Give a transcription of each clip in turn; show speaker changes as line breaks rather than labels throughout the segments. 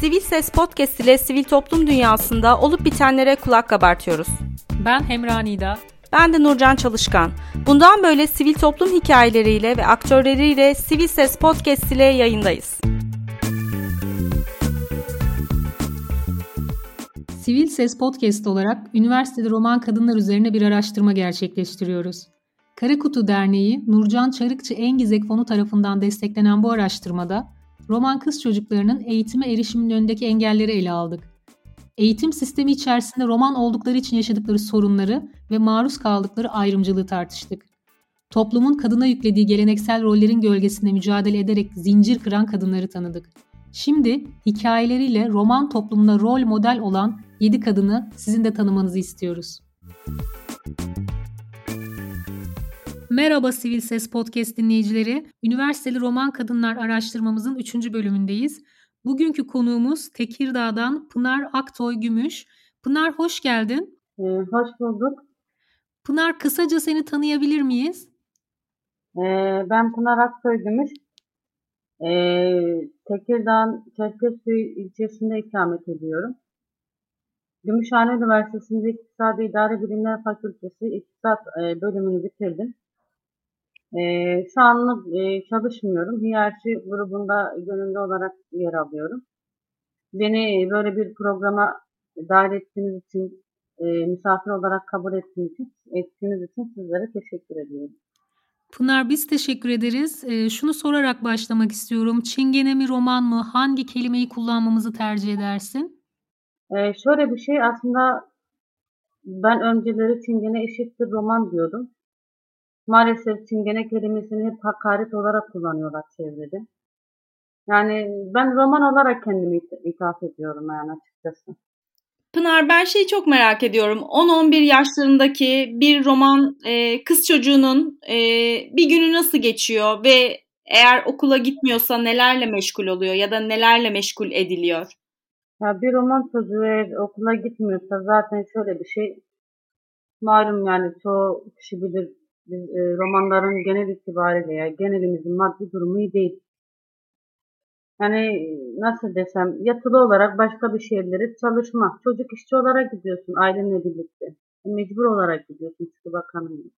Sivil Ses Podcast ile sivil toplum dünyasında olup bitenlere kulak kabartıyoruz.
Ben Hemra Nida.
Ben de Nurcan Çalışkan. Bundan böyle sivil toplum hikayeleriyle ve aktörleriyle Sivil Ses Podcast ile yayındayız.
Sivil Ses Podcast olarak üniversitede roman kadınlar üzerine bir araştırma gerçekleştiriyoruz. Karakutu Derneği, Nurcan Çarıkçı Engizek Fonu tarafından desteklenen bu araştırmada roman kız çocuklarının eğitime erişiminin önündeki engelleri ele aldık. Eğitim sistemi içerisinde roman oldukları için yaşadıkları sorunları ve maruz kaldıkları ayrımcılığı tartıştık. Toplumun kadına yüklediği geleneksel rollerin gölgesinde mücadele ederek zincir kıran kadınları tanıdık. Şimdi hikayeleriyle roman toplumuna rol model olan 7 kadını sizin de tanımanızı istiyoruz. Merhaba Sivil Ses Podcast dinleyicileri. Üniversiteli Roman Kadınlar araştırmamızın 3. bölümündeyiz. Bugünkü konuğumuz Tekirdağ'dan Pınar Aktoy Gümüş. Pınar hoş geldin.
Ee, hoş bulduk.
Pınar kısaca seni tanıyabilir miyiz?
Ee, ben Pınar Aktoy Gümüş. Ee, Tekirdağ Çerkezköy ilçesinde ikamet ediyorum. Gümüşhane Üniversitesi'nde İktisadi İdare Bilimler Fakültesi İktisat e, bölümünü bitirdim. E, şu anlık e, çalışmıyorum. Hiyerarşi grubunda gönüllü olarak yer alıyorum. Beni böyle bir programa dahil ettiğiniz için, e, misafir olarak kabul ettiğiniz için, ettiğiniz için sizlere teşekkür ediyorum.
Pınar biz teşekkür ederiz. E, şunu sorarak başlamak istiyorum. Çingene mi roman mı? Hangi kelimeyi kullanmamızı tercih edersin?
E, şöyle bir şey aslında ben önceleri çingene eşittir roman diyordum. Maalesef çingene kelimesini hep hakaret olarak kullanıyorlar çevrede. Yani ben roman olarak kendimi ithaf ediyorum yani açıkçası.
Pınar ben şeyi çok merak ediyorum. 10-11 yaşlarındaki bir roman e, kız çocuğunun e, bir günü nasıl geçiyor ve eğer okula gitmiyorsa nelerle meşgul oluyor ya da nelerle meşgul ediliyor?
Ya bir roman çocuğu eğer okula gitmiyorsa zaten şöyle bir şey malum yani çoğu kişi bilir biz, e, romanların genel itibariyle ya genelimizin maddi durumu iyi değil. Yani nasıl desem yatılı olarak başka bir şeyleri çalışma. Çocuk işçi olarak gidiyorsun ailenle birlikte. Mecbur olarak gidiyorsun çünkü bakanın yok.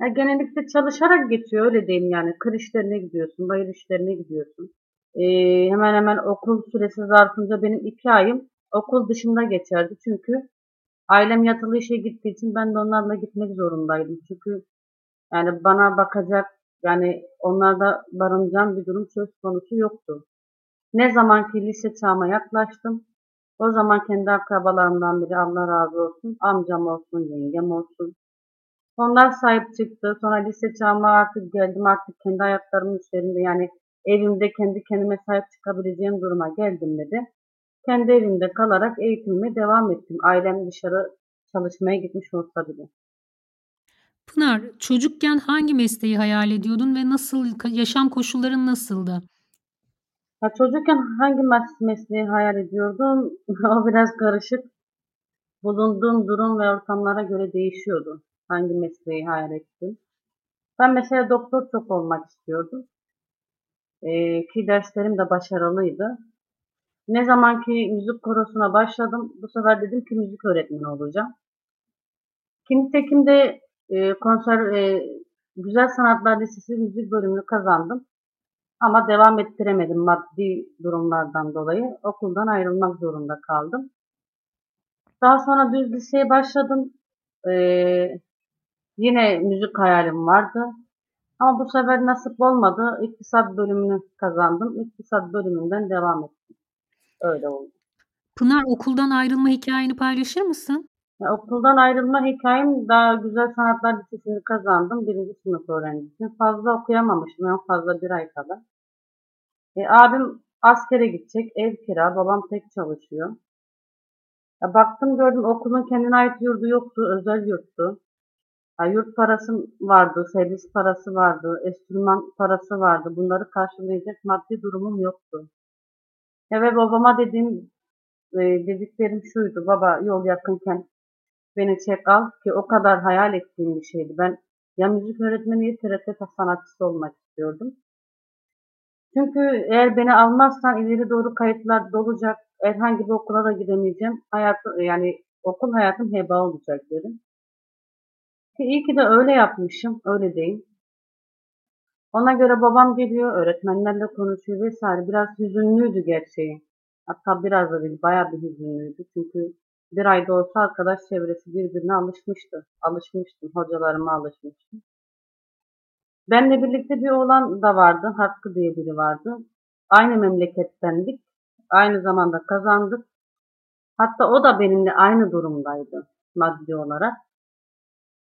Yani genellikle çalışarak geçiyor öyle diyeyim yani. Kır işlerine gidiyorsun, bayır işlerine gidiyorsun. Ee, hemen hemen okul süresi zarfınca benim iki ayım okul dışında geçerdi. Çünkü ailem yatılı işe gittiği için ben de onlarla gitmek zorundaydım. Çünkü yani bana bakacak yani onlarda barınacağım bir durum söz konusu yoktu. Ne zaman ki lise çağıma yaklaştım, o zaman kendi akrabalarımdan biri Allah razı olsun, amcam olsun, yengem olsun. Onlar sahip çıktı. Sonra lise çağıma artık geldim. Artık kendi ayaklarımın üzerinde yani evimde kendi kendime sahip çıkabileceğim duruma geldim dedi. Kendi evimde kalarak eğitimime devam ettim. Ailem dışarı çalışmaya gitmiş olsa bile.
Pınar, çocukken hangi mesleği hayal ediyordun ve nasıl yaşam koşulların nasıldı?
Ya çocukken hangi mesleği hayal ediyordum? o biraz karışık. Bulunduğum durum ve ortamlara göre değişiyordu. Hangi mesleği hayal ettim. Ben mesela doktor çok olmak istiyordum. Ee, ki derslerim de başarılıydı. Ne zaman ki müzik korosuna başladım, bu sefer dedim ki müzik öğretmeni olacağım. Nitekim de e, konser e, Güzel Sanatlar Lisesi müzik bölümünü kazandım. Ama devam ettiremedim maddi durumlardan dolayı. Okuldan ayrılmak zorunda kaldım. Daha sonra düz liseye başladım. Ee, yine müzik hayalim vardı. Ama bu sefer nasip olmadı. İktisat bölümünü kazandım. İktisat bölümünden devam ettim. Öyle oldu.
Pınar okuldan ayrılma hikayeni paylaşır mısın?
Ya, okuldan ayrılma hikayem daha Güzel Sanatlar Lisesi'ni kazandım. Birinci sınıf öğrencisiyim. Fazla okuyamamıştım. En fazla bir ay kadar. E, abim askere gidecek. Ev kira. Babam tek çalışıyor. Ya, baktım gördüm okulun kendine ait yurdu yoktu. Özel yurttu. Ya, yurt parası vardı. Servis parası vardı. Enstrüman parası vardı. Bunları karşılayacak maddi durumum yoktu. Ya, ve babama dediğim e, dediklerim şuydu. Baba yol yakınken beni çek al ki o kadar hayal ettiğim bir şeydi. Ben ya müzik öğretmeni ya TRT sanatçısı olmak istiyordum. Çünkü eğer beni almazsan ileri doğru kayıtlar dolacak. Herhangi bir okula da gidemeyeceğim. Hayatı, yani okul hayatım heba olacak dedim. Ki iyi ki de öyle yapmışım. Öyle değil. Ona göre babam geliyor, öğretmenlerle konuşuyor vesaire. Biraz hüzünlüydü gerçeği. Hatta biraz da değil, bayağı bir hüzünlüydü. Çünkü bir ayda olsa arkadaş çevresi birbirine alışmıştı. Alışmıştım, hocalarıma alışmıştım. Benle birlikte bir oğlan da vardı, Hakkı diye biri vardı. Aynı memlekettendik, aynı zamanda kazandık. Hatta o da benimle aynı durumdaydı maddi olarak.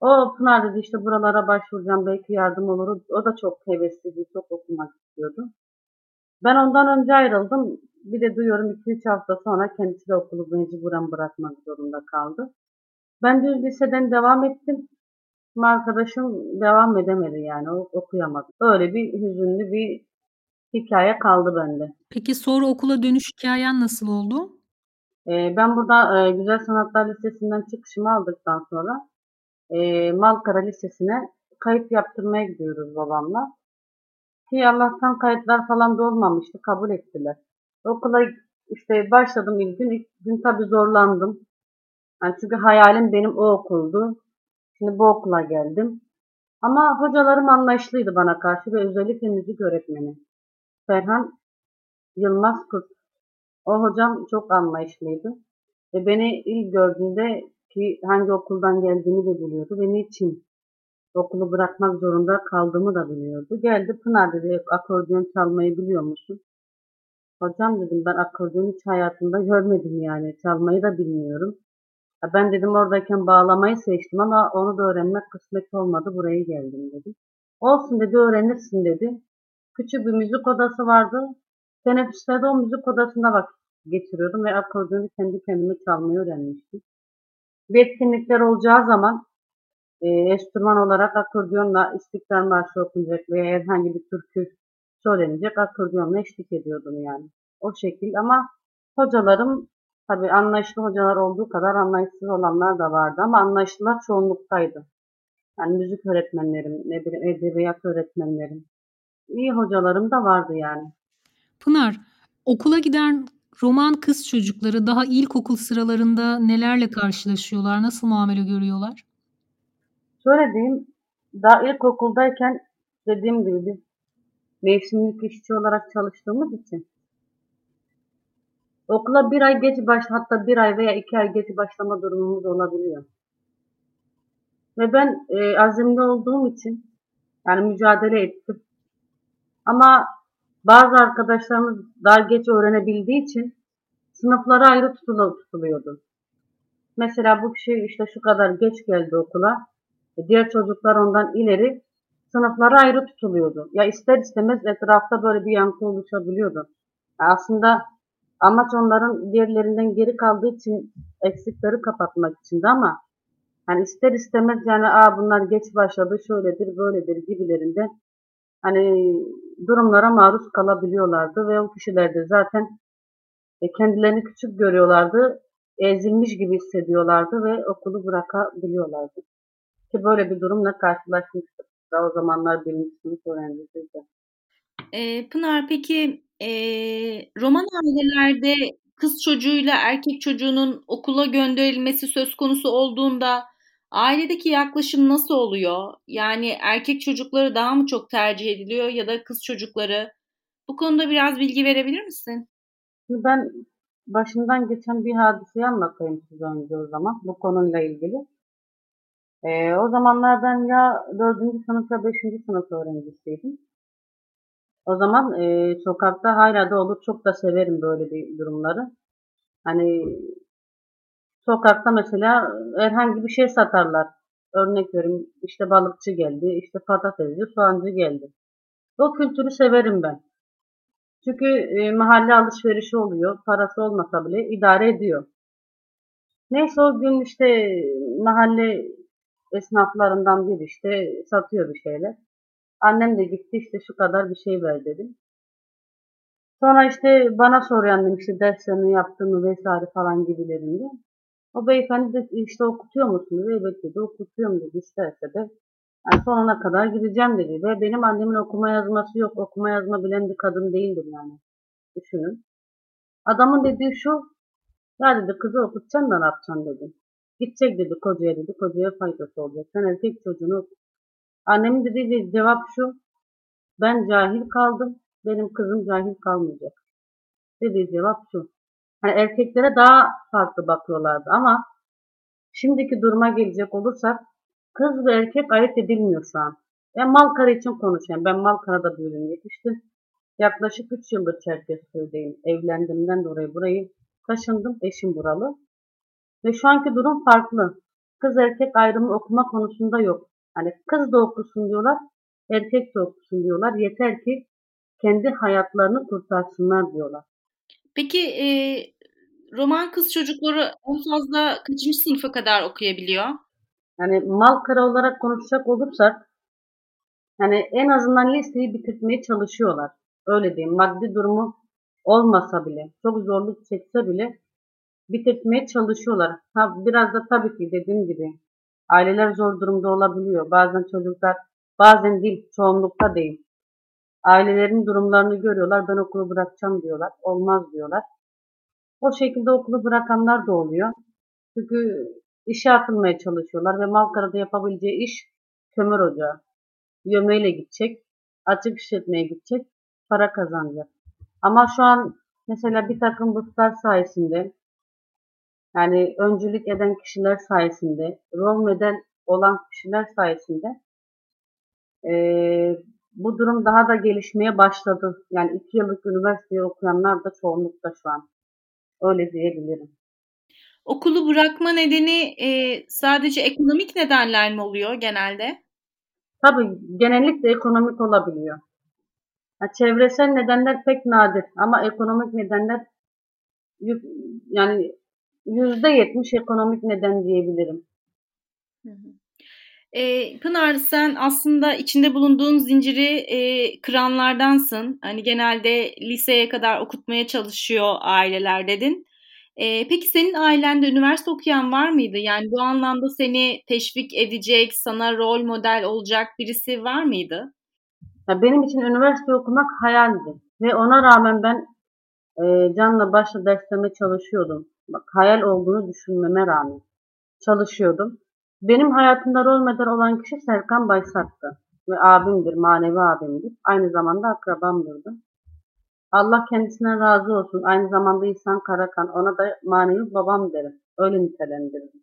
O Pınar dedi işte buralara başvuracağım belki yardım olur. O da çok hevesliydi, çok okumak istiyordu. Ben ondan önce ayrıldım. Bir de duyuyorum 2-3 hafta sonra kendisi de okulu mecburen bırakmak zorunda kaldı. Ben düz liseden devam ettim. Ama arkadaşım devam edemedi yani o okuyamadı. Öyle bir hüzünlü bir hikaye kaldı bende.
Peki sonra okula dönüş hikayen nasıl oldu?
Ee, ben burada e, Güzel Sanatlar Lisesi'nden çıkışımı aldıktan sonra e, Malkara Lisesi'ne kayıt yaptırmaya gidiyoruz babamla. Ki Allah'tan kayıtlar falan da olmamıştı. Kabul ettiler. Okula işte başladım ilk gün. İlk gün tabii zorlandım. Yani çünkü hayalim benim o okuldu. Şimdi bu okula geldim. Ama hocalarım anlayışlıydı bana karşı ve özellikle müzik öğretmeni. Ferhan Yılmaz Kurt. O hocam çok anlayışlıydı. Ve beni ilk gördüğünde ki hangi okuldan geldiğimi de biliyordu ve niçin okulu bırakmak zorunda kaldığımı da biliyordu. Geldi Pınar dedi akordeon çalmayı biliyor musun? Hocam dedim ben akordeon hiç hayatımda görmedim yani çalmayı da bilmiyorum. Ben dedim oradayken bağlamayı seçtim ama onu da öğrenmek kısmet olmadı buraya geldim dedi. Olsun dedi öğrenirsin dedi. Küçük bir müzik odası vardı. Teneffüslerde o müzik odasında vakit geçiriyordum ve akordeonu kendi kendime çalmayı öğrenmiştim. Bir etkinlikler olacağı zaman e, enstrüman olarak akordeonla İstiklal Marşı okunacak veya herhangi bir türkü söylenecek akordeonla eşlik ediyordum yani. O şekil ama hocalarım tabi anlayışlı hocalar olduğu kadar anlayışsız olanlar da vardı ama anlayışlılar çoğunluktaydı. Yani müzik öğretmenlerim, ne bileyim edebiyat öğretmenlerim. iyi hocalarım da vardı yani.
Pınar, okula giden roman kız çocukları daha ilkokul sıralarında nelerle karşılaşıyorlar? Nasıl muamele görüyorlar?
Şöyle diyeyim, daha ilkokuldayken dediğim gibi biz mevsimlik işçi olarak çalıştığımız için okula bir ay geç baş hatta bir ay veya iki ay geç başlama durumumuz olabiliyor. Ve ben e, azimli olduğum için yani mücadele ettim. Ama bazı arkadaşlarımız daha geç öğrenebildiği için sınıflara ayrı tutuluyordu. Mesela bu kişi işte şu kadar geç geldi okula. E, diğer çocuklar ondan ileri sınıflara ayrı tutuluyordu. Ya ister istemez etrafta böyle bir yankı oluşabiliyordu. aslında amaç onların diğerlerinden geri kaldığı için eksikleri kapatmak içindi ama hani ister istemez yani aa bunlar geç başladı şöyledir böyledir gibilerinde hani durumlara maruz kalabiliyorlardı ve o kişiler de zaten e, kendilerini küçük görüyorlardı, ezilmiş gibi hissediyorlardı ve okulu bırakabiliyorlardı. Ki böyle bir durumla karşılaşmıştık. Daha o zamanlar birinci sınıf öğrencisiydi.
E, Pınar peki e, roman ailelerde kız çocuğuyla erkek çocuğunun okula gönderilmesi söz konusu olduğunda ailedeki yaklaşım nasıl oluyor? Yani erkek çocukları daha mı çok tercih ediliyor ya da kız çocukları? Bu konuda biraz bilgi verebilir misin?
Ben başımdan geçen bir hadiseyi anlatayım size önce o zaman bu konuyla ilgili. Ee, o zamanlar ben ya 4. sınıf ya 5. sınıf öğrencisiydim. O zaman e, sokakta hala da olur çok da severim böyle bir durumları. Hani sokakta mesela herhangi bir şey satarlar. Örnek veriyorum işte balıkçı geldi, işte patatesci, soğancı geldi. O kültürü severim ben. Çünkü e, mahalle alışverişi oluyor. Parası olmasa bile idare ediyor. Neyse o gün işte mahalle esnaflarından biri işte satıyor bir şeyler. Annem de gitti işte şu kadar bir şey ver dedim. Sonra işte bana soruyor annem işte derslerini yaptın mı vesaire falan gibilerinde. O beyefendi de işte okutuyor musunuz? Evet dedi okutuyorum dedi isterse de Yani sonuna kadar gideceğim dedi. Ve benim annemin okuma yazması yok. Okuma yazma bilen bir kadın değildir yani. Düşünün. Adamın dediği şu. Ya dedi kızı okutacaksın da ne yapacaksın dedi. Gidecek dedi kocaya dedi. Kocaya faydası olacak. Sen erkek çocuğunu okut. Annemin dediği cevap şu. Ben cahil kaldım. Benim kızım cahil kalmayacak. Dediği cevap şu. Hani erkeklere daha farklı bakıyorlardı ama şimdiki duruma gelecek olursak kız ve erkek ayırt edilmiyor şu an. Ben Malkara için konuşayım. Ben Malkara'da büyüdüm yetiştim. Yaklaşık 3 yıldır Çerkezköy'deyim. Evlendiğimden dolayı burayı taşındım. Eşim buralı. Ve şu anki durum farklı. Kız erkek ayrımı okuma konusunda yok. Hani kız da okusun diyorlar, erkek de okusun diyorlar. Yeter ki kendi hayatlarını kurtarsınlar diyorlar.
Peki e, roman kız çocukları en fazla kaçıncı sınıfa kadar okuyabiliyor?
Yani Malkara olarak konuşacak olursak yani en azından listeyi bitirmeye çalışıyorlar. Öyle diyeyim. Maddi durumu olmasa bile, çok zorluk çekse bile bitirtmeye çalışıyorlar. Ha, biraz da tabii ki dediğim gibi aileler zor durumda olabiliyor. Bazen çocuklar, bazen değil, çoğunlukta değil. Ailelerin durumlarını görüyorlar. Ben okulu bırakacağım diyorlar. Olmaz diyorlar. O şekilde okulu bırakanlar da oluyor. Çünkü işe atılmaya çalışıyorlar ve Malkara'da yapabileceği iş kömür ocağı. Yömeyle gidecek, açık işletmeye gidecek, para kazanacak. Ama şu an mesela bir takım burslar sayesinde yani öncülük eden kişiler sayesinde, rol model olan kişiler sayesinde e, bu durum daha da gelişmeye başladı. Yani iki yıllık üniversiteyi okuyanlar da çoğunlukta şu an. Öyle diyebilirim.
Okulu bırakma nedeni e, sadece ekonomik nedenler mi oluyor genelde?
Tabii genellikle ekonomik olabiliyor. Yani çevresel nedenler pek nadir ama ekonomik nedenler yani yüzde yetmiş ekonomik neden diyebilirim.
E, Pınar sen aslında içinde bulunduğun zinciri e, kıranlardansın. Hani genelde liseye kadar okutmaya çalışıyor aileler dedin. E, peki senin ailende üniversite okuyan var mıydı? Yani bu anlamda seni teşvik edecek, sana rol model olacak birisi var mıydı?
Ya benim için üniversite okumak hayaldi. Ve ona rağmen ben e, canla başla derslerime çalışıyordum. Bak hayal olduğunu düşünmeme rağmen çalışıyordum. Benim hayatımda rol model olan kişi Serkan Baysak'tı. Ve abimdir, manevi abimdir. Aynı zamanda akrabamdırdı. Allah kendisine razı olsun. Aynı zamanda İhsan Karakan. Ona da manevi babam derim. Öyle nitelendiririm.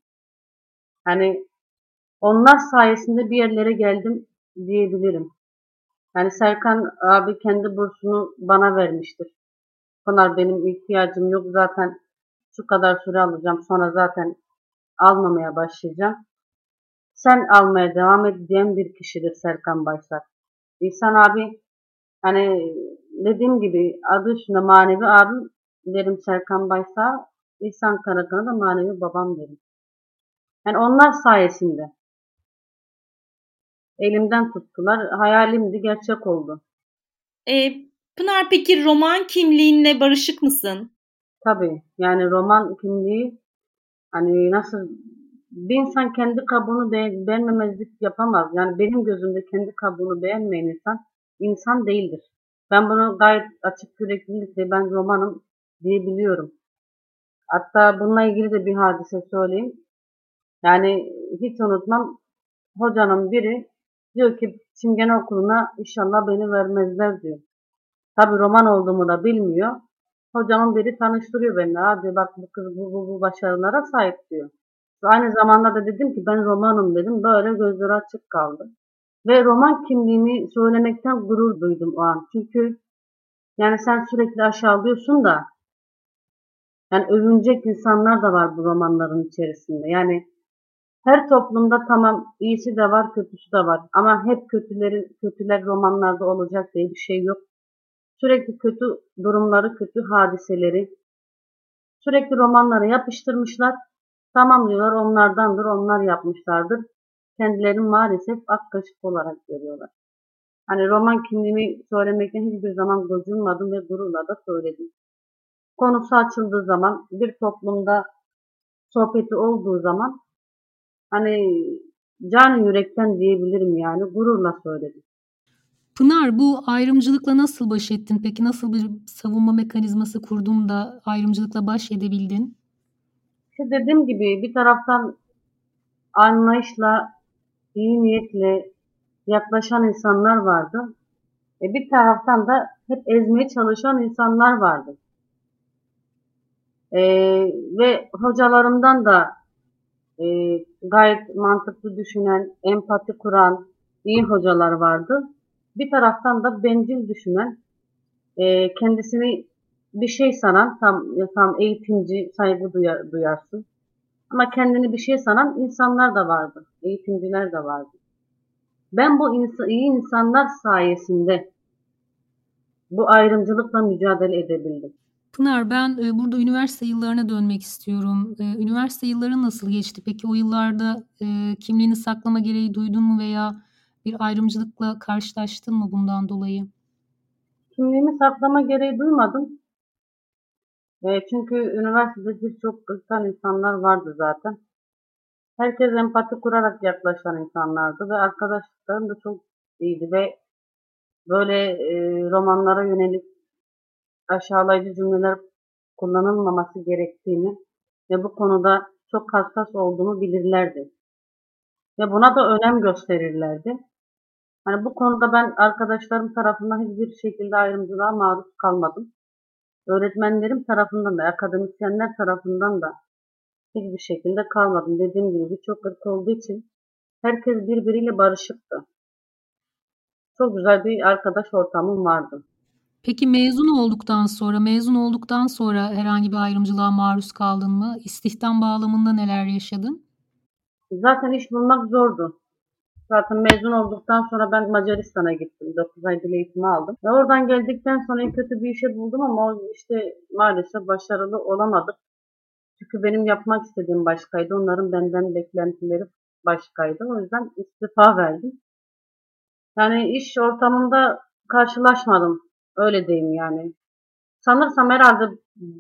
Hani onlar sayesinde bir yerlere geldim diyebilirim. Yani Serkan abi kendi bursunu bana vermiştir. Pınar benim ihtiyacım yok zaten şu kadar süre alacağım sonra zaten almamaya başlayacağım. Sen almaya devam et diyen bir kişidir Serkan Baysak. İhsan abi hani dediğim gibi adı üstünde manevi abim derim Serkan Baysak. İhsan Karakan'a da manevi babam derim. Yani onlar sayesinde elimden tuttular. Hayalimdi gerçek oldu.
E, Pınar peki roman kimliğinle barışık mısın?
Tabii. Yani roman kimliği hani nasıl bir insan kendi kabuğunu be beğenmemezlik yapamaz. Yani benim gözümde kendi kabuğunu beğenmeyen insan insan değildir. Ben bunu gayet açık yüreklilikle ben romanım diyebiliyorum. Hatta bununla ilgili de bir hadise söyleyeyim. Yani hiç unutmam hocanın biri diyor ki Çingene okuluna inşallah beni vermezler diyor. Tabi roman olduğumu da bilmiyor. Hocamın biri tanıştırıyor beni. Ha diyor bak bu kız bu, bu, bu başarılara sahip diyor. Aynı zamanda da dedim ki ben romanım dedim. Böyle gözleri açık kaldı. Ve roman kimliğimi söylemekten gurur duydum o an. Çünkü yani sen sürekli aşağılıyorsun da yani övünecek insanlar da var bu romanların içerisinde. Yani her toplumda tamam iyisi de var, kötüsü de var. Ama hep kötüleri, kötüler romanlarda olacak diye bir şey yok. Sürekli kötü durumları, kötü hadiseleri sürekli romanlara yapıştırmışlar. Tamam diyorlar onlardandır, onlar yapmışlardır. Kendilerini maalesef ak kaşık olarak görüyorlar. Hani roman kimliğimi söylemekten hiçbir zaman gocunmadım ve gururla da söyledim. Konusu açıldığı zaman, bir toplumda sohbeti olduğu zaman hani can yürekten diyebilirim yani gururla söyledim.
Pınar bu ayrımcılıkla nasıl baş ettin? Peki nasıl bir savunma mekanizması kurdun da ayrımcılıkla baş edebildin?
İşte dediğim gibi bir taraftan anlayışla, iyi niyetle yaklaşan insanlar vardı. E bir taraftan da hep ezmeye çalışan insanlar vardı. E, ve hocalarımdan da e, gayet mantıklı düşünen, empati kuran iyi hocalar vardı. Bir taraftan da bencil düşünen, e, kendisini bir şey sanan, tam tam eğitimci saygı duyar, duyarsın. Ama kendini bir şey sanan insanlar da vardı. Eğitimciler de vardı. Ben bu ins iyi insanlar sayesinde bu ayrımcılıkla mücadele edebildim.
Pınar ben e, burada üniversite yıllarına dönmek istiyorum. E, üniversite yılları nasıl geçti? Peki o yıllarda e, kimliğini saklama gereği duydun mu veya bir ayrımcılıkla karşılaştın mı bundan dolayı?
Kimliğimi saklama gereği duymadım. E, çünkü üniversitede birçok kıskan insanlar vardı zaten. Herkes empati kurarak yaklaşan insanlardı ve arkadaşlıklarım da çok iyiydi ve böyle e, romanlara yönelik aşağılayıcı cümleler kullanılmaması gerektiğini ve bu konuda çok hassas olduğumu bilirlerdi. Ve buna da önem gösterirlerdi. Hani bu konuda ben arkadaşlarım tarafından hiçbir şekilde ayrımcılığa maruz kalmadım. Öğretmenlerim tarafından da, akademisyenler tarafından da hiçbir şekilde kalmadım. Dediğim gibi birçok ırk olduğu için herkes birbiriyle barışıktı. Çok güzel bir arkadaş ortamım vardı.
Peki mezun olduktan sonra, mezun olduktan sonra herhangi bir ayrımcılığa maruz kaldın mı? İstihdam bağlamında neler yaşadın?
Zaten iş bulmak zordu. Zaten mezun olduktan sonra ben Macaristan'a gittim. 9 ay dil eğitimi aldım. Ve oradan geldikten sonra kötü bir işe buldum ama işte maalesef başarılı olamadık. Çünkü benim yapmak istediğim başkaydı. Onların benden beklentileri başkaydı. O yüzden istifa verdim. Yani iş ortamında karşılaşmadım. Öyle diyeyim yani. Sanırsam herhalde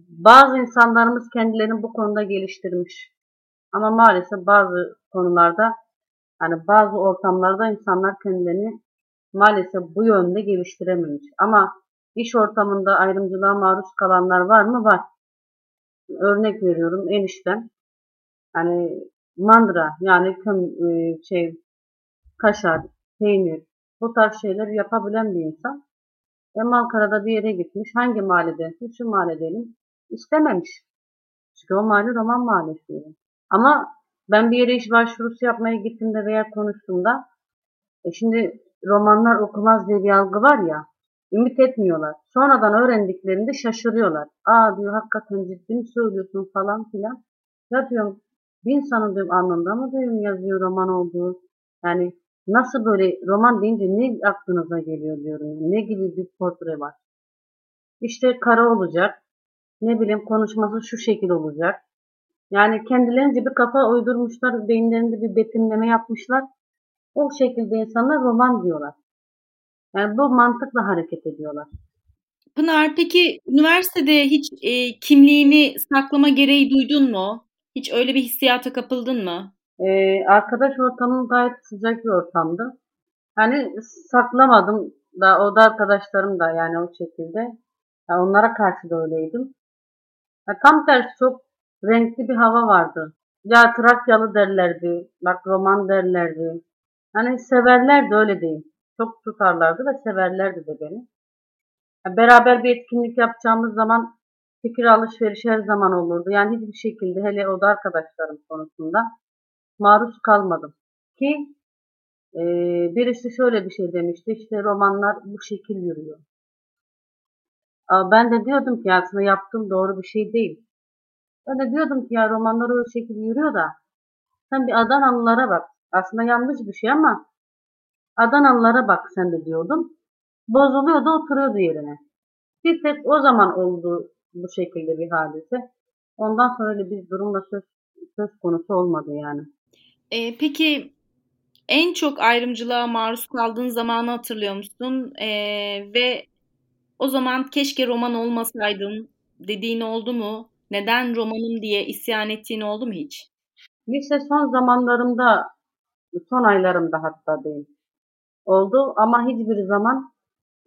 bazı insanlarımız kendilerini bu konuda geliştirmiş. Ama maalesef bazı konularda yani bazı ortamlarda insanlar kendilerini maalesef bu yönde geliştirememiş. Ama iş ortamında ayrımcılığa maruz kalanlar var mı? Var. Örnek veriyorum eniştem. Yani mandıra yani köm, e, şey kaşar, peynir bu tarz şeyler yapabilen bir insan. Hem Ankara'da bir yere gitmiş. Hangi mahalledensin? Şu mahalledenim. İstememiş. Çünkü o mahalle roman mahallesiydi. Ama ben bir yere iş başvurusu yapmaya gittiğimde veya konuştuğumda e şimdi romanlar okumaz diye bir algı var ya ümit etmiyorlar. Sonradan öğrendiklerinde şaşırıyorlar. Aa diyor hakikaten ciddi mi söylüyorsun falan filan. Ya diyorum bir insanın diyorum anlamda mı diyorum yazıyor roman olduğu. Yani nasıl böyle roman deyince ne aklınıza geliyor diyorum. Ne gibi bir portre var. İşte kara olacak. Ne bileyim konuşması şu şekil olacak. Yani kendilerince bir kafa uydurmuşlar. Beyinlerinde bir betimleme yapmışlar. O şekilde insanlar roman diyorlar. Yani bu mantıkla hareket ediyorlar.
Pınar peki üniversitede hiç e, kimliğini saklama gereği duydun mu? Hiç öyle bir hissiyata kapıldın mı?
Ee, arkadaş ortamım gayet sıcak bir ortamdı. Hani saklamadım da o da arkadaşlarım da yani o şekilde. Yani onlara karşı da öyleydim. Yani tam tersi çok renkli bir hava vardı. Ya Trakyalı derlerdi, bak roman derlerdi. Hani severlerdi öyle değil. Çok tutarlardı ve severlerdi de beni. Yani beraber bir etkinlik yapacağımız zaman fikir alışverişi her zaman olurdu. Yani hiçbir şekilde hele o da arkadaşlarım konusunda maruz kalmadım. Ki e, birisi şöyle bir şey demişti. İşte romanlar bu şekil yürüyor. Ben de diyordum ki aslında yaptığım doğru bir şey değil. Ben de diyordum ki ya romanlar o şekilde yürüyor da sen bir Adanalılara bak. Aslında yanlış bir şey ama Adanalılara bak sen de diyordum. Bozuluyordu oturuyordu yerine. Bir tek o zaman oldu bu şekilde bir hadise. Ondan sonra öyle bir durumla söz, söz konusu olmadı yani.
E, peki en çok ayrımcılığa maruz kaldığın zamanı hatırlıyor musun? E, ve o zaman keşke roman olmasaydım dediğin oldu mu? Neden romanım diye isyan ettiğin oldu mu hiç?
Lise son zamanlarımda son aylarımda hatta değil. Oldu ama hiçbir zaman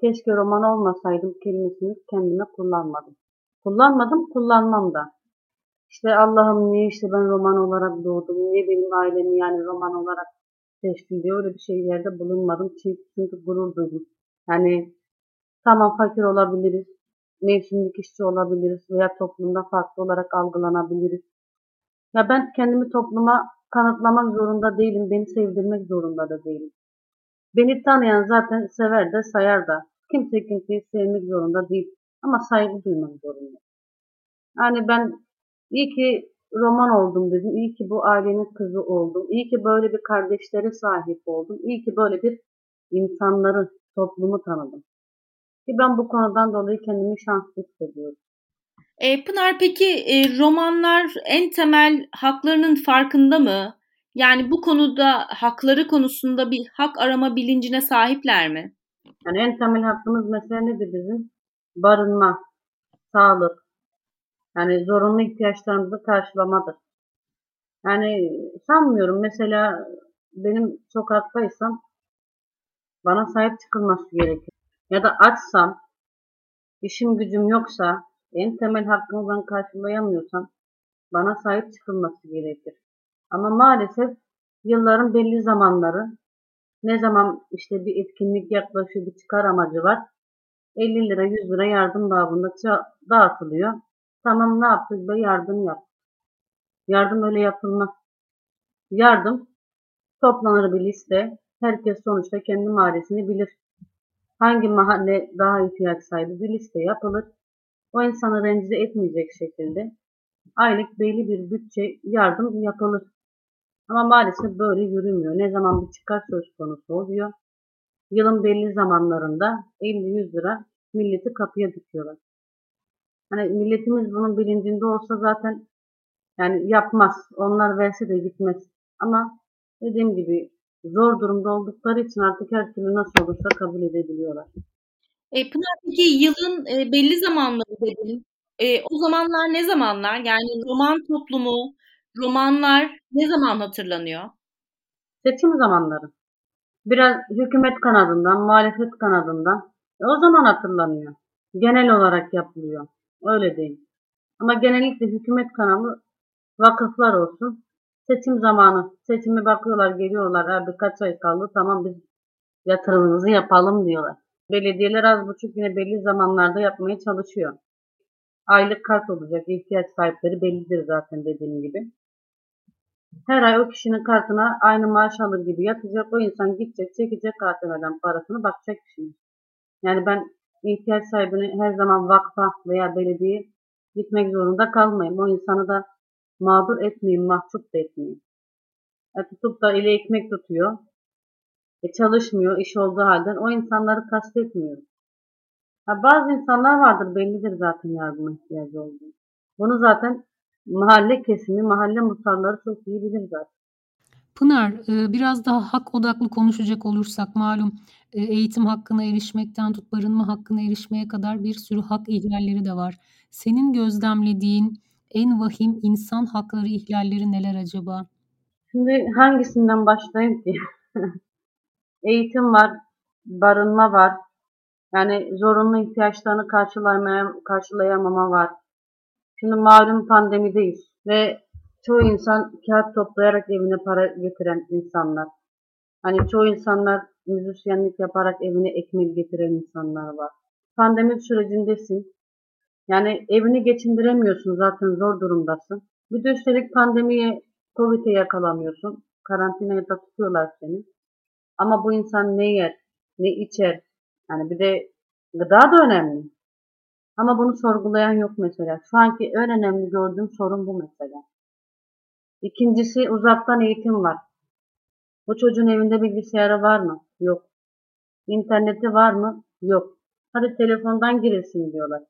keşke roman olmasaydım kelimesini kendime kullanmadım. Kullanmadım, kullanmam da. İşte Allah'ım niye işte ben roman olarak doğdum, niye benim ailemi yani roman olarak seçtim diye öyle bir şeylerde bulunmadım. Çünkü, çünkü gurur duydum. Yani tamam fakir olabiliriz, mevsimlik işçi olabiliriz veya toplumda farklı olarak algılanabiliriz. Ya ben kendimi topluma kanıtlamak zorunda değilim, beni sevdirmek zorunda da değilim. Beni tanıyan zaten sever de sayar da. Kimse kimseyi sevmek zorunda değil ama saygı duymak zorunda. Yani ben iyi ki roman oldum dedim, iyi ki bu ailenin kızı oldum, iyi ki böyle bir kardeşlere sahip oldum, iyi ki böyle bir insanları, toplumu tanıdım. Ki ben bu konudan dolayı kendimi şanslı hissediyorum.
E, Pınar peki e, romanlar en temel haklarının farkında mı? Yani bu konuda hakları konusunda bir hak arama bilincine sahipler mi?
Yani en temel hakkımız mesela nedir bizim? Barınma, sağlık, yani zorunlu ihtiyaçlarımızı karşılamadır. Yani sanmıyorum mesela benim sokaktaysam bana sahip çıkılması gerekir. Ya da açsam, işim gücüm yoksa, en temel hakkımı ben karşılayamıyorsam bana sahip çıkılması gerekir. Ama maalesef yılların belli zamanları ne zaman işte bir etkinlik yaklaşıyor, bir çıkar amacı var. 50 lira, 100 lira yardım babında dağıtılıyor. Tamam ne yaptık be yardım yap. Yardım öyle yapılmaz. Yardım toplanır bir liste. Herkes sonuçta kendi mahallesini bilir. Hangi mahalle daha ihtiyaç sahibi bir liste yapılır. O insanı rencide etmeyecek şekilde aylık belli bir bütçe yardım yapılır. Ama maalesef böyle yürümüyor. Ne zaman bir çıkar söz konusu oluyor. Yılın belli zamanlarında 50-100 lira milleti kapıya dikiyorlar. Hani milletimiz bunun bilincinde olsa zaten yani yapmaz. Onlar verse de gitmez. Ama dediğim gibi zor durumda oldukları için artık her türlü nasıl olursa kabul edebiliyorlar.
E, Pınar peki yılın e, belli zamanları dedin. E, o zamanlar ne zamanlar? Yani roman toplumu, romanlar ne zaman hatırlanıyor?
Seçim zamanları. Biraz hükümet kanadından, muhalefet kanadından. E, o zaman hatırlanıyor. Genel olarak yapılıyor. Öyle değil. Ama genellikle hükümet kanalı vakıflar olsun. Seçim zamanı. Seçimi bakıyorlar, geliyorlar. Abi kaç ay kaldı? Tamam biz yatırımımızı yapalım diyorlar. Belediyeler az buçuk yine belli zamanlarda yapmaya çalışıyor. Aylık kart olacak. ihtiyaç sahipleri bellidir zaten dediğim gibi. Her ay o kişinin kartına aynı maaş alır gibi yatacak. O insan gidecek, çekecek KTV'den parasını bakacak kişinin. Yani ben ihtiyaç sahibini her zaman vakfa veya belediye gitmek zorunda kalmayayım. O insanı da mağdur etmeyeyim, mahcup da etmeyeyim. E tutup da ile ekmek tutuyor. E çalışmıyor iş olduğu halde o insanları kastetmiyorum. Ha, bazı insanlar vardır bellidir zaten yardıma ihtiyacı olduğu. Bunu zaten mahalle kesimi, mahalle muhtarları çok iyi bilir zaten.
Pınar, e, biraz daha hak odaklı konuşacak olursak malum e, eğitim hakkına erişmekten tut barınma hakkına erişmeye kadar bir sürü hak ihlalleri de var. Senin gözlemlediğin en vahim insan hakları ihlalleri neler acaba?
Şimdi hangisinden başlayayım ki? Eğitim var, barınma var. Yani zorunlu ihtiyaçlarını karşılayamama var. Şimdi malum pandemideyiz ve çoğu insan kağıt toplayarak evine para getiren insanlar. Hani çoğu insanlar müzisyenlik yaparak evine ekmek getiren insanlar var. Pandemi sürecindesin. Yani evini geçindiremiyorsun zaten zor durumdasın. Bir de üstelik pandemiye, Covid'e yakalanıyorsun. Karantinaya da tutuyorlar seni. Ama bu insan ne yer, ne içer. Yani bir de gıda da önemli. Ama bunu sorgulayan yok mesela. Şu anki en önemli gördüğüm sorun bu mesela. İkincisi uzaktan eğitim var. Bu çocuğun evinde bilgisayarı var mı? Yok. İnterneti var mı? Yok. Hadi telefondan giresin diyorlar.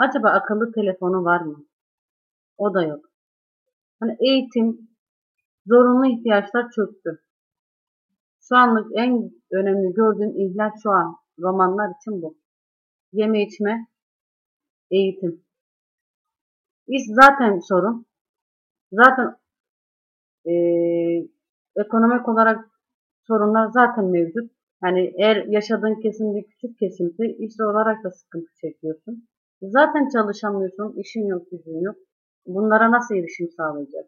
Acaba akıllı telefonu var mı? O da yok. Hani eğitim, zorunlu ihtiyaçlar çöktü. Şu anlık en önemli gördüğüm ihlal şu an romanlar için bu. Yeme içme, eğitim. İş zaten sorun. Zaten e, ekonomik olarak sorunlar zaten mevcut. Hani eğer yaşadığın kesim bir küçük kesimse iş olarak da sıkıntı çekiyorsun. Zaten çalışamıyorsun, işin yok, gücün yok. Bunlara nasıl erişim sağlayacak?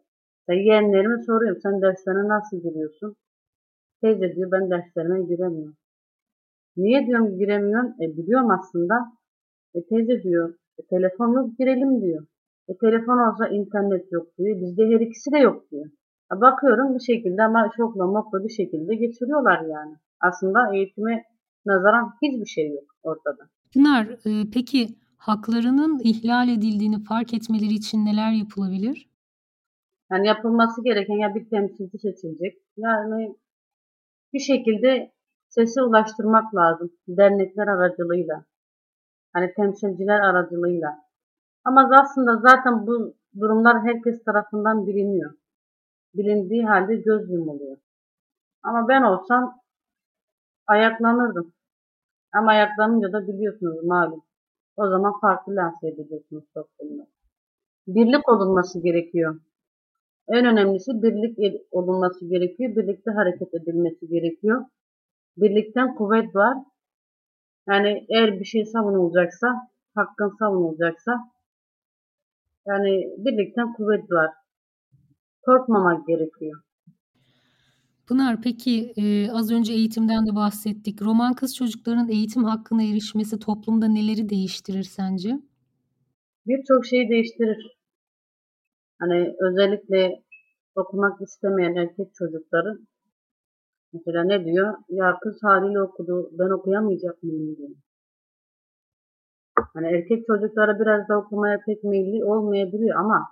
Ben yeğenlerime soruyorum, sen derslerine nasıl giriyorsun? Teyze diyor, ben derslerime giremiyorum. Niye diyorum giremiyorum? E biliyorum aslında. E teyze diyor, e, telefon girelim diyor. E telefon olsa internet yok diyor. Bizde her ikisi de yok diyor. E, bakıyorum bir şekilde ama şokla mokla bir şekilde geçiriyorlar yani. Aslında eğitime nazaran hiçbir şey yok ortada.
Pınar, e, peki haklarının ihlal edildiğini fark etmeleri için neler yapılabilir?
Yani yapılması gereken ya bir temsilci seçilecek. Yani bir şekilde sesi ulaştırmak lazım. Dernekler aracılığıyla. Hani temsilciler aracılığıyla. Ama aslında zaten bu durumlar herkes tarafından biliniyor. Bilindiği halde göz yumuluyor. Ama ben olsam ayaklanırdım. Ama ayaklanınca da biliyorsunuz malum. O zaman farklı lanse ediliyorsunuz toplumda. Birlik olunması gerekiyor. En önemlisi birlik olunması gerekiyor. Birlikte hareket edilmesi gerekiyor. Birlikten kuvvet var. Yani eğer bir şey savunulacaksa, hakkın savunulacaksa yani birlikten kuvvet var. Korkmamak gerekiyor.
Pınar peki e, az önce eğitimden de bahsettik. Roman kız çocuklarının eğitim hakkına erişmesi toplumda neleri değiştirir sence?
Birçok şeyi değiştirir. Hani özellikle okumak istemeyen erkek çocukları mesela ne diyor? Ya kız haliyle okudu ben okuyamayacak mıyım diyor. Hani erkek çocuklara biraz da okumaya pek meyilli olmayabiliyor ama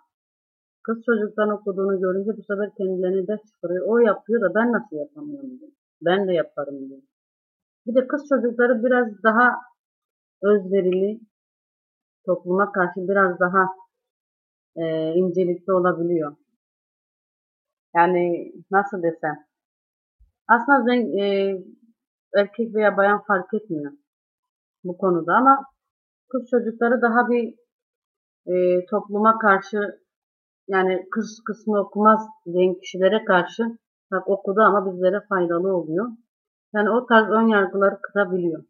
kız çocuktan okuduğunu görünce bu sefer kendilerine ders çıkarıyor. O yapıyor da ben nasıl yapamıyorum diyor. Ben de yaparım diyor. Bir de kız çocukları biraz daha özverili, topluma karşı biraz daha e, incelikli olabiliyor. Yani nasıl desem. Aslında zen, e, erkek veya bayan fark etmiyor bu konuda ama kız çocukları daha bir e, topluma karşı yani kız kısmı okumaz diyen kişilere karşı bak okudu ama bizlere faydalı oluyor. Yani o tarz ön yargıları kırabiliyor.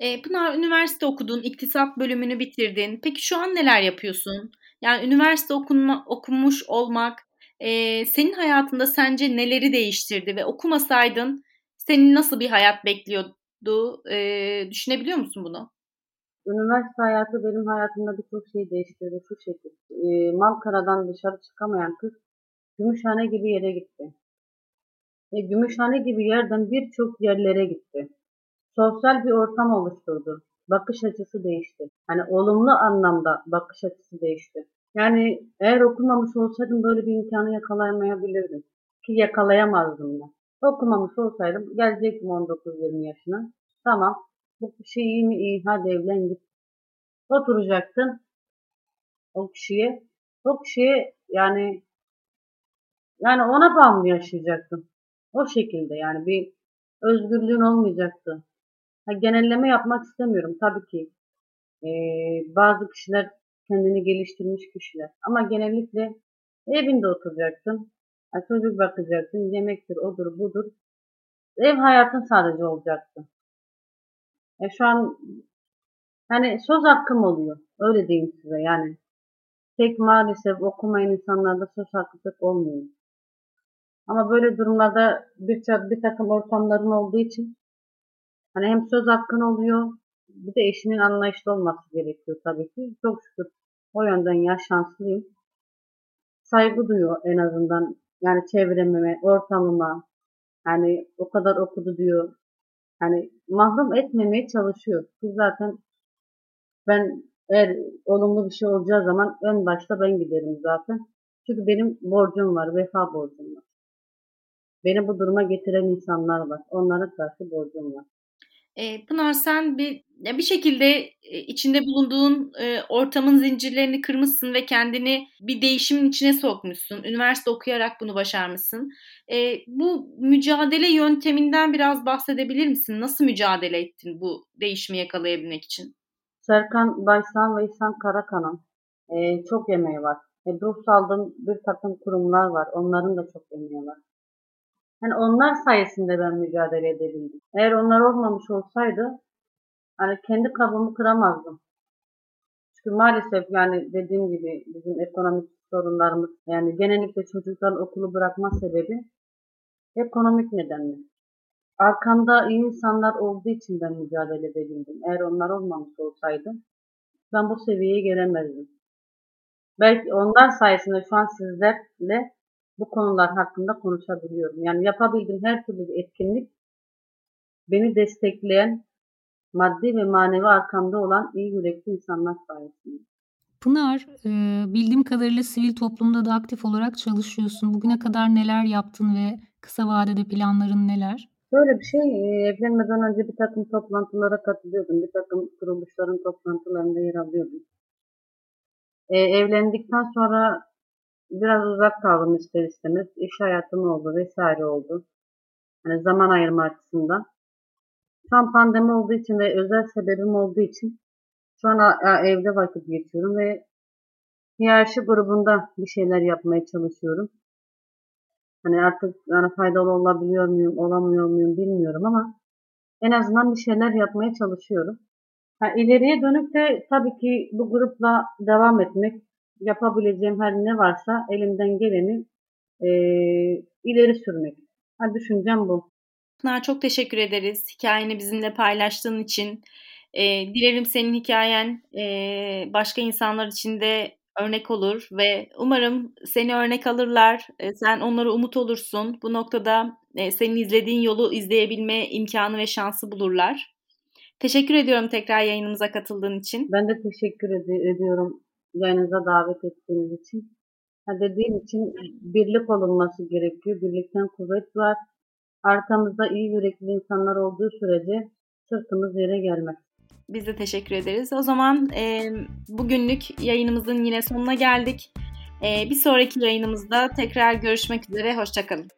E, Pınar üniversite okudun, iktisat bölümünü bitirdin. Peki şu an neler yapıyorsun? Yani üniversite okunma, okumuş olmak e, senin hayatında sence neleri değiştirdi ve okumasaydın senin nasıl bir hayat bekliyordu? E, düşünebiliyor musun bunu?
Üniversite hayatı benim hayatımda birçok şey değiştirdi şu şekilde. E, Malkara'dan dışarı çıkamayan kız Gümüşhane gibi yere gitti. E, Gümüşhane gibi yerden birçok yerlere gitti. Sosyal bir ortam oluşturdu. Bakış açısı değişti. Hani olumlu anlamda bakış açısı değişti. Yani eğer okumamış olsaydım böyle bir imkanı yakalayamayabilirdim. Ki yakalayamazdım da. Okumamış olsaydım gelecektim 19-20 yaşına. Tamam bu kişi iyi mi iyi hadi evlen git. Oturacaktın o kişiye. O kişiye yani yani ona bağımlı yaşayacaktın. O şekilde yani bir özgürlüğün olmayacaktı. Ha, genelleme yapmak istemiyorum tabii ki. Ee, bazı kişiler kendini geliştirmiş kişiler. Ama genellikle evinde oturacaksın. Yani çocuk bakacaksın. Yemektir, odur, budur. Ev hayatın sadece olacaktı. E şu an hani söz hakkım oluyor. Öyle diyeyim size yani. Tek maalesef okumayan insanlarda söz hakkı pek olmuyor. Ama böyle durumlarda bir, bir takım ortamların olduğu için hani hem söz hakkın oluyor bir de eşinin anlayışlı olması gerekiyor tabii ki. Çok şükür o yönden ya şanslıyım. Saygı duyuyor en azından. Yani çevreme, ortamıma. Yani o kadar okudu diyor. Yani mahrum etmemeye çalışıyor. Biz zaten ben eğer olumlu bir şey olacağı zaman ön başta ben giderim zaten. Çünkü benim borcum var, vefa borcum var. Beni bu duruma getiren insanlar var. Onlara karşı borcum var.
E, Pınar sen bir bir şekilde e, içinde bulunduğun e, ortamın zincirlerini kırmışsın ve kendini bir değişimin içine sokmuşsun. Üniversite okuyarak bunu başarmışsın. E, bu mücadele yönteminden biraz bahsedebilir misin? Nasıl mücadele ettin bu değişimi yakalayabilmek için?
Serkan Baysan ve İhsan Karakan'ın e, çok emeği var. E, burs aldığım bir takım kurumlar var. Onların da çok emeği var. Yani onlar sayesinde ben mücadele edebildim. Eğer onlar olmamış olsaydı hani kendi kabımı kıramazdım. Çünkü maalesef yani dediğim gibi bizim ekonomik sorunlarımız yani genellikle çocukların okulu bırakma sebebi ekonomik nedenle. Arkamda iyi insanlar olduğu için ben mücadele edebildim. Eğer onlar olmamış olsaydı ben bu seviyeye gelemezdim. Belki onlar sayesinde şu an sizlerle bu konular hakkında konuşabiliyorum. Yani yapabildiğim her türlü bir etkinlik beni destekleyen, maddi ve manevi arkamda olan iyi yürekli insanlar sayesinde.
Pınar, e, bildiğim kadarıyla sivil toplumda da aktif olarak çalışıyorsun. Bugüne kadar neler yaptın ve kısa vadede planların neler?
Böyle bir şey, e, evlenmeden önce bir takım toplantılara katılıyordum. Bir takım kuruluşların toplantılarında yer alıyordum. E, evlendikten sonra biraz uzak kaldım ister istemez. İş hayatım oldu vesaire oldu. Hani zaman ayırma açısından. Şu an pandemi olduğu için ve özel sebebim olduğu için şu an evde vakit geçiyorum ve hiyerarşi grubunda bir şeyler yapmaya çalışıyorum. Hani artık yani faydalı olabiliyor muyum, olamıyor muyum bilmiyorum ama en azından bir şeyler yapmaya çalışıyorum. Ha, ileriye dönük de tabii ki bu grupla devam etmek, yapabileceğim her ne varsa elimden geleni e, ileri sürmek. Ha, düşüncem bu.
Pınar çok teşekkür ederiz hikayeni bizimle paylaştığın için. E, dilerim senin hikayen e, başka insanlar için de örnek olur ve umarım seni örnek alırlar. E, sen onlara umut olursun. Bu noktada e, senin izlediğin yolu izleyebilme imkanı ve şansı bulurlar. Teşekkür ediyorum tekrar yayınımıza katıldığın için.
Ben de teşekkür ed- ediyorum yayınıza davet ettiğiniz için. Ha dediğim için birlik olunması gerekiyor. Birlikten kuvvet var. Arkamızda iyi yürekli insanlar olduğu sürece sırtımız yere gelmez.
Biz de teşekkür ederiz. O zaman e, bugünlük yayınımızın yine sonuna geldik. E, bir sonraki yayınımızda tekrar görüşmek üzere. Hoşçakalın.